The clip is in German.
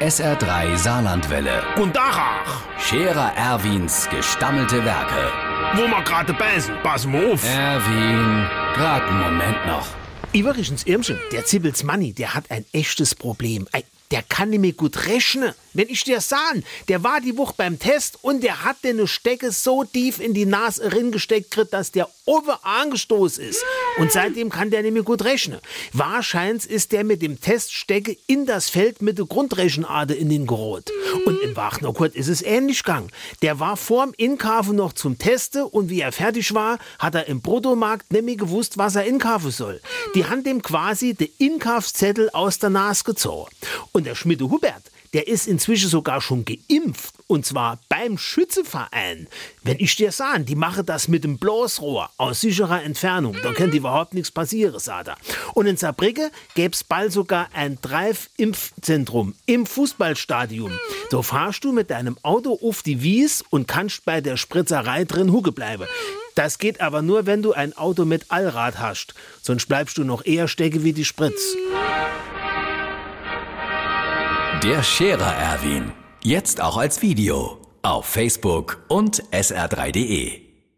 SR3 Saarlandwelle. Und Dachach, Scherer Erwins gestammelte Werke. wo wir gerade beißen, pass mal auf. Erwin, grad einen Moment noch. Übrigens, Irmchen, der Zibbels Manni, der hat ein echtes Problem. Ei, Der kann nicht mehr gut rechnen. Wenn ich dir sagen, der war die Woche beim Test und der hat eine Stecke so tief in die Nase gesteckt, kriegt, dass der oben angestoßen ist. Und seitdem kann der mehr gut rechnen. Wahrscheinlich ist der mit dem Teststecke in das Feld mit der Grundrechenade in den gerot. Und im Wachnerkurt ist es ähnlich gegangen. Der war vorm Inkaufen noch zum Teste und wie er fertig war, hat er im Bruttomarkt mehr gewusst, was er inkaufen soll. Die haben dem quasi den Inkaufszettel aus der Nase gezogen. Und der Schmiede Hubert, der ist inzwischen sogar schon geimpft. Und zwar beim Schützeverein. Wenn ich dir sagen, die machen das mit dem Blasrohr aus sicherer Entfernung, dann könnte überhaupt nichts passieren, sagt er. Und in Saarbrücke gäb's bald sogar ein Drive-Impfzentrum im Fußballstadion. So fahrst du mit deinem Auto auf die Wies und kannst bei der Spritzerei drin hucke bleiben. Das geht aber nur, wenn du ein Auto mit Allrad hast. Sonst bleibst du noch eher stecke wie die Spritz. Der Scherer Erwin. Jetzt auch als Video. Auf Facebook und sr3.de.